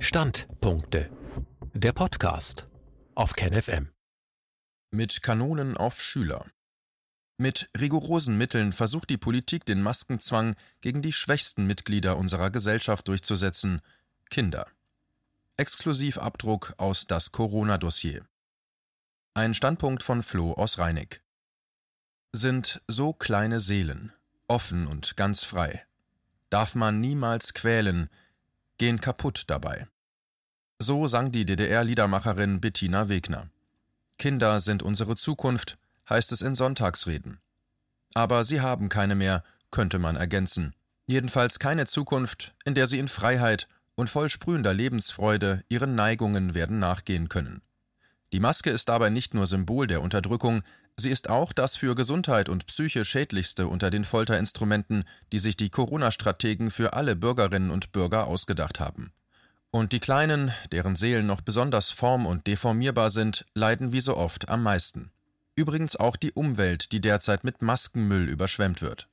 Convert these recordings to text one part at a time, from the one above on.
Standpunkte. Der Podcast auf KenFM. Mit Kanonen auf Schüler. Mit rigorosen Mitteln versucht die Politik den Maskenzwang gegen die schwächsten Mitglieder unserer Gesellschaft durchzusetzen, Kinder. Exklusivabdruck aus das Corona-Dossier. Ein Standpunkt von Flo aus Rheinig. Sind so kleine Seelen, offen und ganz frei. Darf man niemals quälen, gehen kaputt dabei. So sang die DDR-Liedermacherin Bettina Wegner. Kinder sind unsere Zukunft, heißt es in Sonntagsreden. Aber sie haben keine mehr, könnte man ergänzen. Jedenfalls keine Zukunft, in der sie in Freiheit und voll sprühender Lebensfreude ihren Neigungen werden nachgehen können. Die Maske ist dabei nicht nur Symbol der Unterdrückung, sie ist auch das für Gesundheit und Psyche schädlichste unter den Folterinstrumenten, die sich die Corona-Strategen für alle Bürgerinnen und Bürger ausgedacht haben. Und die Kleinen, deren Seelen noch besonders form- und deformierbar sind, leiden wie so oft am meisten. Übrigens auch die Umwelt, die derzeit mit Maskenmüll überschwemmt wird.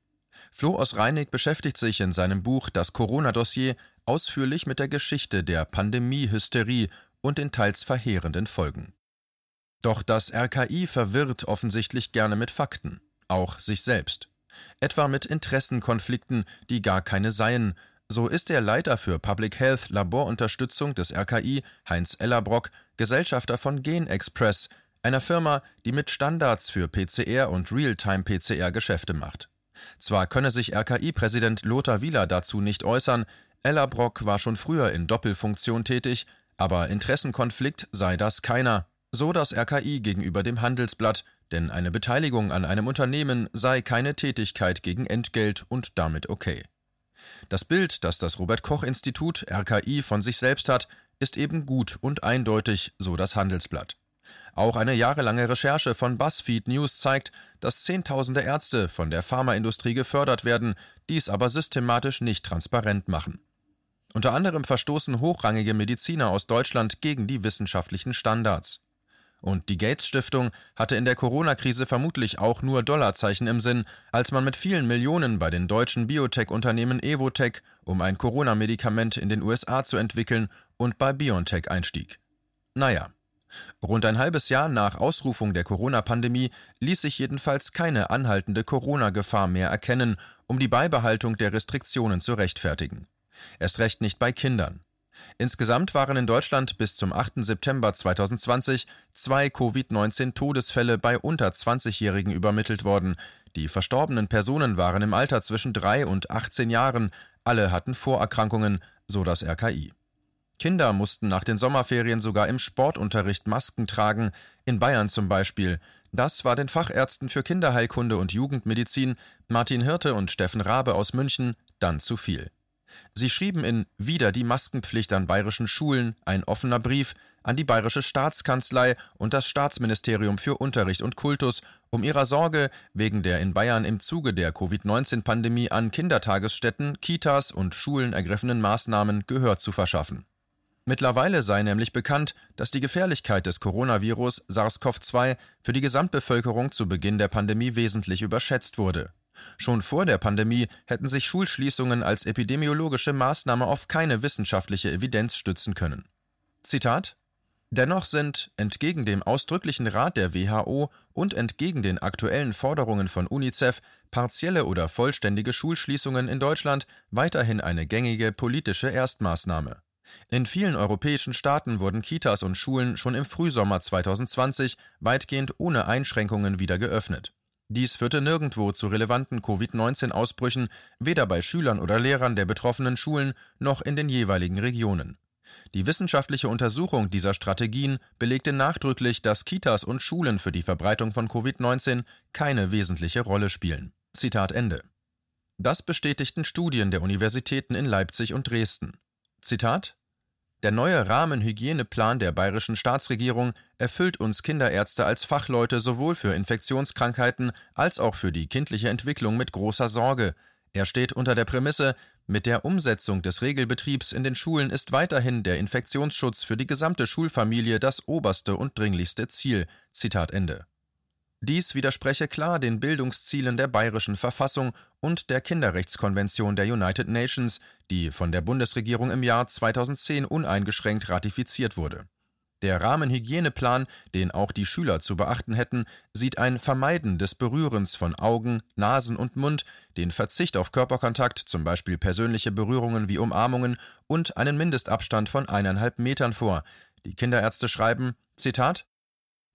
Flo aus Reinig beschäftigt sich in seinem Buch Das Corona-Dossier ausführlich mit der Geschichte der Pandemie-Hysterie und den teils verheerenden Folgen. Doch das RKI verwirrt offensichtlich gerne mit Fakten, auch sich selbst. Etwa mit Interessenkonflikten, die gar keine seien. So ist der Leiter für Public Health Laborunterstützung des RKI, Heinz Ellerbrock, Gesellschafter von GenExpress, einer Firma, die mit Standards für PCR und Realtime-PCR Geschäfte macht. Zwar könne sich RKI-Präsident Lothar Wieler dazu nicht äußern, Ellerbrock war schon früher in Doppelfunktion tätig, aber Interessenkonflikt sei das keiner, so das RKI gegenüber dem Handelsblatt, denn eine Beteiligung an einem Unternehmen sei keine Tätigkeit gegen Entgelt und damit okay. Das Bild, das das Robert Koch Institut RKI von sich selbst hat, ist eben gut und eindeutig, so das Handelsblatt. Auch eine jahrelange Recherche von BuzzFeed News zeigt, dass Zehntausende Ärzte von der Pharmaindustrie gefördert werden, dies aber systematisch nicht transparent machen. Unter anderem verstoßen hochrangige Mediziner aus Deutschland gegen die wissenschaftlichen Standards. Und die Gates Stiftung hatte in der Corona-Krise vermutlich auch nur Dollarzeichen im Sinn, als man mit vielen Millionen bei den deutschen Biotech-Unternehmen Evotech, um ein Corona-Medikament in den USA zu entwickeln, und bei BioNTech einstieg. Naja. Rund ein halbes Jahr nach Ausrufung der Corona-Pandemie ließ sich jedenfalls keine anhaltende Corona-Gefahr mehr erkennen, um die Beibehaltung der Restriktionen zu rechtfertigen. Erst recht nicht bei Kindern. Insgesamt waren in Deutschland bis zum 8. September 2020 zwei Covid-19-Todesfälle bei unter 20-Jährigen übermittelt worden. Die verstorbenen Personen waren im Alter zwischen 3 und 18 Jahren. Alle hatten Vorerkrankungen, so das RKI. Kinder mussten nach den Sommerferien sogar im Sportunterricht Masken tragen, in Bayern zum Beispiel. Das war den Fachärzten für Kinderheilkunde und Jugendmedizin, Martin Hirte und Steffen Rabe aus München, dann zu viel. Sie schrieben in Wieder die Maskenpflicht an bayerischen Schulen ein offener Brief an die bayerische Staatskanzlei und das Staatsministerium für Unterricht und Kultus, um ihrer Sorge wegen der in Bayern im Zuge der Covid-19-Pandemie an Kindertagesstätten, Kitas und Schulen ergriffenen Maßnahmen Gehör zu verschaffen. Mittlerweile sei nämlich bekannt, dass die Gefährlichkeit des Coronavirus SARS-CoV-2 für die Gesamtbevölkerung zu Beginn der Pandemie wesentlich überschätzt wurde. Schon vor der Pandemie hätten sich Schulschließungen als epidemiologische Maßnahme auf keine wissenschaftliche Evidenz stützen können. Zitat Dennoch sind, entgegen dem ausdrücklichen Rat der WHO und entgegen den aktuellen Forderungen von UNICEF, partielle oder vollständige Schulschließungen in Deutschland weiterhin eine gängige politische Erstmaßnahme. In vielen europäischen Staaten wurden Kitas und Schulen schon im Frühsommer 2020 weitgehend ohne Einschränkungen wieder geöffnet. Dies führte nirgendwo zu relevanten Covid-19-Ausbrüchen, weder bei Schülern oder Lehrern der betroffenen Schulen noch in den jeweiligen Regionen. Die wissenschaftliche Untersuchung dieser Strategien belegte nachdrücklich, dass Kitas und Schulen für die Verbreitung von Covid-19 keine wesentliche Rolle spielen. Zitat Ende. Das bestätigten Studien der Universitäten in Leipzig und Dresden. Zitat der neue Rahmenhygieneplan der bayerischen Staatsregierung erfüllt uns Kinderärzte als Fachleute sowohl für Infektionskrankheiten als auch für die kindliche Entwicklung mit großer Sorge. Er steht unter der Prämisse, mit der Umsetzung des Regelbetriebs in den Schulen ist weiterhin der Infektionsschutz für die gesamte Schulfamilie das oberste und dringlichste Ziel. Zitat Ende. Dies widerspreche klar den Bildungszielen der bayerischen Verfassung und der Kinderrechtskonvention der United Nations, die von der Bundesregierung im Jahr 2010 uneingeschränkt ratifiziert wurde. Der Rahmenhygieneplan, den auch die Schüler zu beachten hätten, sieht ein Vermeiden des Berührens von Augen, Nasen und Mund, den Verzicht auf Körperkontakt, zum Beispiel persönliche Berührungen wie Umarmungen, und einen Mindestabstand von eineinhalb Metern vor. Die Kinderärzte schreiben, Zitat,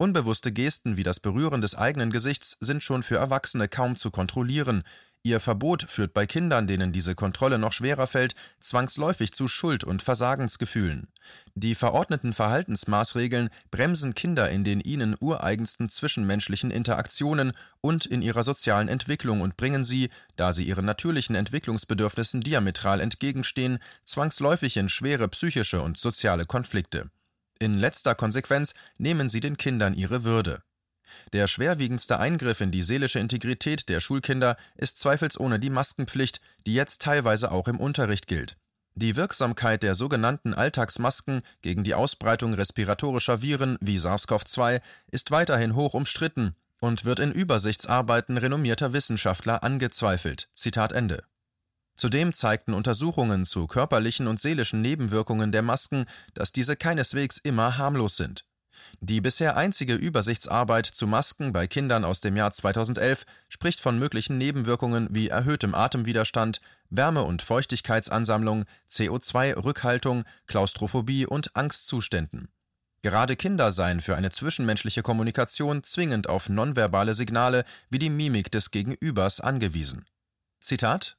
Unbewusste Gesten wie das Berühren des eigenen Gesichts sind schon für Erwachsene kaum zu kontrollieren. Ihr Verbot führt bei Kindern, denen diese Kontrolle noch schwerer fällt, zwangsläufig zu Schuld- und Versagensgefühlen. Die verordneten Verhaltensmaßregeln bremsen Kinder in den ihnen ureigensten zwischenmenschlichen Interaktionen und in ihrer sozialen Entwicklung und bringen sie, da sie ihren natürlichen Entwicklungsbedürfnissen diametral entgegenstehen, zwangsläufig in schwere psychische und soziale Konflikte. In letzter Konsequenz nehmen sie den Kindern ihre Würde. Der schwerwiegendste Eingriff in die seelische Integrität der Schulkinder ist zweifelsohne die Maskenpflicht, die jetzt teilweise auch im Unterricht gilt. Die Wirksamkeit der sogenannten Alltagsmasken gegen die Ausbreitung respiratorischer Viren wie SARS-CoV-2 ist weiterhin hoch umstritten und wird in Übersichtsarbeiten renommierter Wissenschaftler angezweifelt. Zitat Ende. Zudem zeigten Untersuchungen zu körperlichen und seelischen Nebenwirkungen der Masken, dass diese keineswegs immer harmlos sind. Die bisher einzige Übersichtsarbeit zu Masken bei Kindern aus dem Jahr 2011 spricht von möglichen Nebenwirkungen wie erhöhtem Atemwiderstand, Wärme- und Feuchtigkeitsansammlung, CO2-Rückhaltung, Klaustrophobie und Angstzuständen. Gerade Kinder seien für eine zwischenmenschliche Kommunikation zwingend auf nonverbale Signale wie die Mimik des Gegenübers angewiesen. Zitat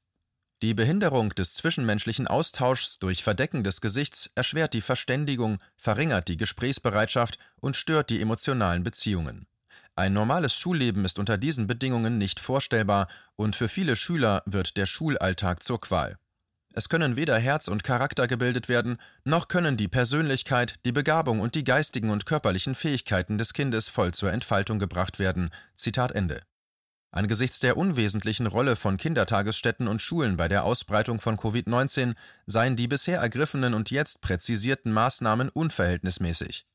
die Behinderung des zwischenmenschlichen Austauschs durch Verdecken des Gesichts erschwert die Verständigung, verringert die Gesprächsbereitschaft und stört die emotionalen Beziehungen. Ein normales Schulleben ist unter diesen Bedingungen nicht vorstellbar und für viele Schüler wird der Schulalltag zur Qual. Es können weder Herz und Charakter gebildet werden, noch können die Persönlichkeit, die Begabung und die geistigen und körperlichen Fähigkeiten des Kindes voll zur Entfaltung gebracht werden. Zitat Ende. Angesichts der unwesentlichen Rolle von Kindertagesstätten und Schulen bei der Ausbreitung von Covid-19 seien die bisher ergriffenen und jetzt präzisierten Maßnahmen unverhältnismäßig.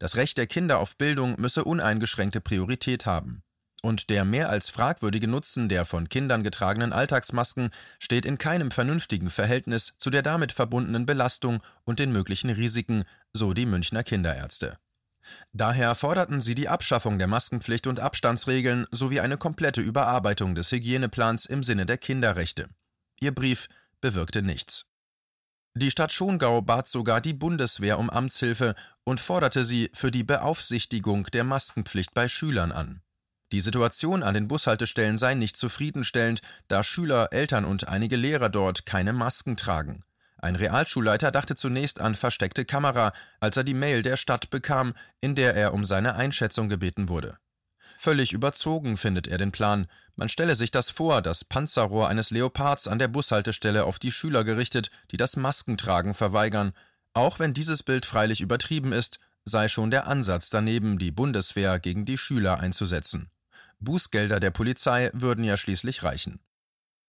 Das Recht der Kinder auf Bildung müsse uneingeschränkte Priorität haben. Und der mehr als fragwürdige Nutzen der von Kindern getragenen Alltagsmasken steht in keinem vernünftigen Verhältnis zu der damit verbundenen Belastung und den möglichen Risiken, so die Münchner Kinderärzte. Daher forderten sie die Abschaffung der Maskenpflicht und Abstandsregeln sowie eine komplette Überarbeitung des Hygieneplans im Sinne der Kinderrechte. Ihr Brief bewirkte nichts. Die Stadt Schongau bat sogar die Bundeswehr um Amtshilfe und forderte sie für die Beaufsichtigung der Maskenpflicht bei Schülern an. Die Situation an den Bushaltestellen sei nicht zufriedenstellend, da Schüler, Eltern und einige Lehrer dort keine Masken tragen. Ein Realschulleiter dachte zunächst an versteckte Kamera, als er die Mail der Stadt bekam, in der er um seine Einschätzung gebeten wurde. Völlig überzogen findet er den Plan. Man stelle sich das vor, das Panzerrohr eines Leopards an der Bushaltestelle auf die Schüler gerichtet, die das Maskentragen verweigern. Auch wenn dieses Bild freilich übertrieben ist, sei schon der Ansatz daneben, die Bundeswehr gegen die Schüler einzusetzen. Bußgelder der Polizei würden ja schließlich reichen.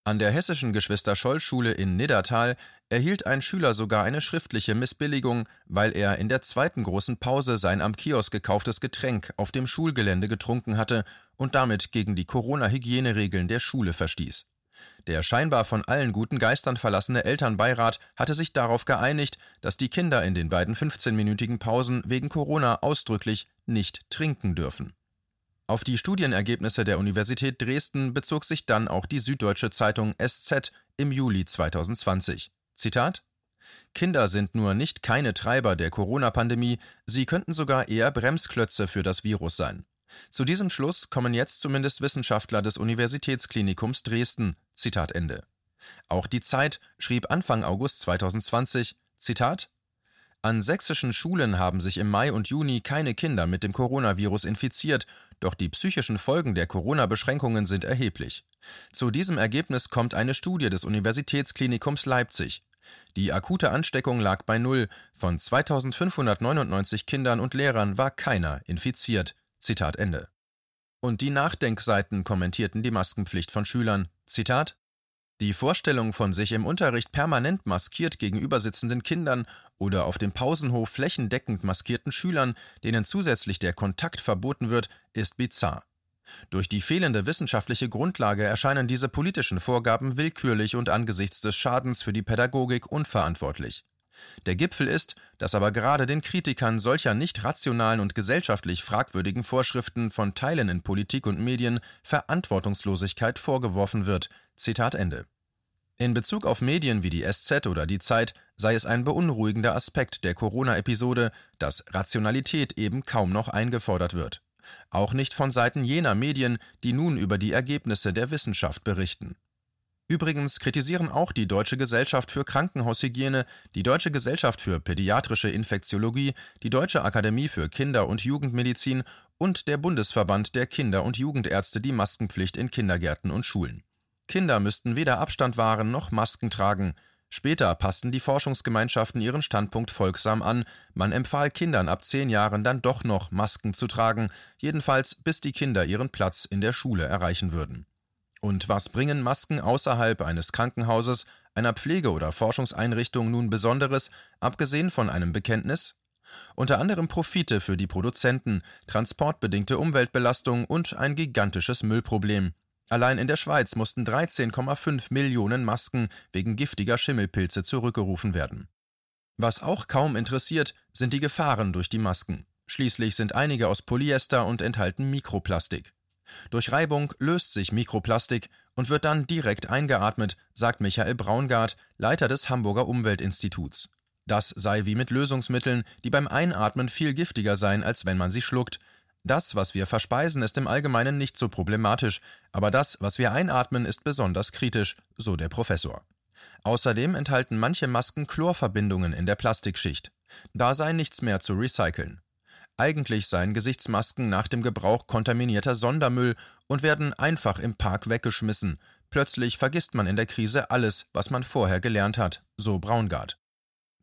An der hessischen Geschwister-Scholl-Schule in Niddertal erhielt ein Schüler sogar eine schriftliche Missbilligung, weil er in der zweiten großen Pause sein am Kiosk gekauftes Getränk auf dem Schulgelände getrunken hatte und damit gegen die Corona-Hygieneregeln der Schule verstieß. Der scheinbar von allen guten Geistern verlassene Elternbeirat hatte sich darauf geeinigt, dass die Kinder in den beiden 15-minütigen Pausen wegen Corona ausdrücklich nicht trinken dürfen. Auf die Studienergebnisse der Universität Dresden bezog sich dann auch die Süddeutsche Zeitung SZ im Juli 2020. Zitat Kinder sind nur nicht keine Treiber der Corona-Pandemie, sie könnten sogar eher Bremsklötze für das Virus sein. Zu diesem Schluss kommen jetzt zumindest Wissenschaftler des Universitätsklinikums Dresden. Zitat Ende. Auch die Zeit schrieb Anfang August 2020, Zitat an sächsischen Schulen haben sich im Mai und Juni keine Kinder mit dem Coronavirus infiziert, doch die psychischen Folgen der Corona-Beschränkungen sind erheblich. Zu diesem Ergebnis kommt eine Studie des Universitätsklinikums Leipzig. Die akute Ansteckung lag bei Null. Von 2599 Kindern und Lehrern war keiner infiziert. Zitat Ende. Und die Nachdenkseiten kommentierten die Maskenpflicht von Schülern. Zitat die Vorstellung von sich im Unterricht permanent maskiert gegenüber sitzenden Kindern oder auf dem Pausenhof flächendeckend maskierten Schülern, denen zusätzlich der Kontakt verboten wird, ist bizarr. Durch die fehlende wissenschaftliche Grundlage erscheinen diese politischen Vorgaben willkürlich und angesichts des Schadens für die Pädagogik unverantwortlich. Der Gipfel ist, dass aber gerade den Kritikern solcher nicht rationalen und gesellschaftlich fragwürdigen Vorschriften von Teilen in Politik und Medien Verantwortungslosigkeit vorgeworfen wird. Zitat Ende. In Bezug auf Medien wie die SZ oder die Zeit sei es ein beunruhigender Aspekt der Corona-Episode, dass Rationalität eben kaum noch eingefordert wird. Auch nicht von Seiten jener Medien, die nun über die Ergebnisse der Wissenschaft berichten. Übrigens kritisieren auch die Deutsche Gesellschaft für Krankenhaushygiene, die Deutsche Gesellschaft für Pädiatrische Infektiologie, die Deutsche Akademie für Kinder- und Jugendmedizin und der Bundesverband der Kinder- und Jugendärzte die Maskenpflicht in Kindergärten und Schulen. Kinder müssten weder Abstand wahren noch Masken tragen. Später passten die Forschungsgemeinschaften ihren Standpunkt folgsam an, man empfahl Kindern ab zehn Jahren dann doch noch Masken zu tragen, jedenfalls bis die Kinder ihren Platz in der Schule erreichen würden. Und was bringen Masken außerhalb eines Krankenhauses, einer Pflege- oder Forschungseinrichtung nun Besonderes, abgesehen von einem Bekenntnis? Unter anderem Profite für die Produzenten, transportbedingte Umweltbelastung und ein gigantisches Müllproblem. Allein in der Schweiz mussten 13,5 Millionen Masken wegen giftiger Schimmelpilze zurückgerufen werden. Was auch kaum interessiert, sind die Gefahren durch die Masken. Schließlich sind einige aus Polyester und enthalten Mikroplastik. Durch Reibung löst sich Mikroplastik und wird dann direkt eingeatmet, sagt Michael Braungart, Leiter des Hamburger Umweltinstituts. Das sei wie mit Lösungsmitteln, die beim Einatmen viel giftiger seien, als wenn man sie schluckt, das, was wir verspeisen, ist im Allgemeinen nicht so problematisch, aber das, was wir einatmen, ist besonders kritisch, so der Professor. Außerdem enthalten manche Masken Chlorverbindungen in der Plastikschicht. Da sei nichts mehr zu recyceln. Eigentlich seien Gesichtsmasken nach dem Gebrauch kontaminierter Sondermüll und werden einfach im Park weggeschmissen. Plötzlich vergisst man in der Krise alles, was man vorher gelernt hat, so Braungart.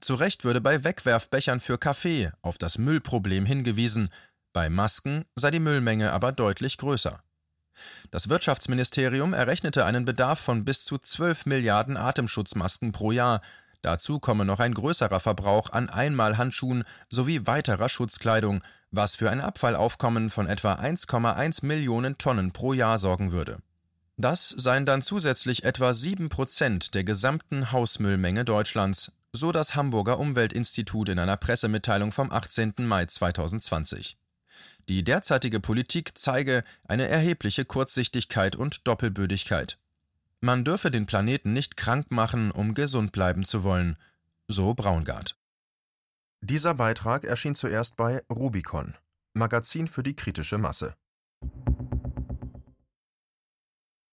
Zu Recht würde bei Wegwerfbechern für Kaffee auf das Müllproblem hingewiesen, bei Masken sei die Müllmenge aber deutlich größer. Das Wirtschaftsministerium errechnete einen Bedarf von bis zu 12 Milliarden Atemschutzmasken pro Jahr. Dazu komme noch ein größerer Verbrauch an Einmalhandschuhen sowie weiterer Schutzkleidung, was für ein Abfallaufkommen von etwa 1,1 Millionen Tonnen pro Jahr sorgen würde. Das seien dann zusätzlich etwa 7 Prozent der gesamten Hausmüllmenge Deutschlands, so das Hamburger Umweltinstitut in einer Pressemitteilung vom 18. Mai 2020. Die derzeitige Politik zeige eine erhebliche Kurzsichtigkeit und Doppelbödigkeit. Man dürfe den Planeten nicht krank machen, um gesund bleiben zu wollen, so Braungart. Dieser Beitrag erschien zuerst bei Rubicon, Magazin für die kritische Masse.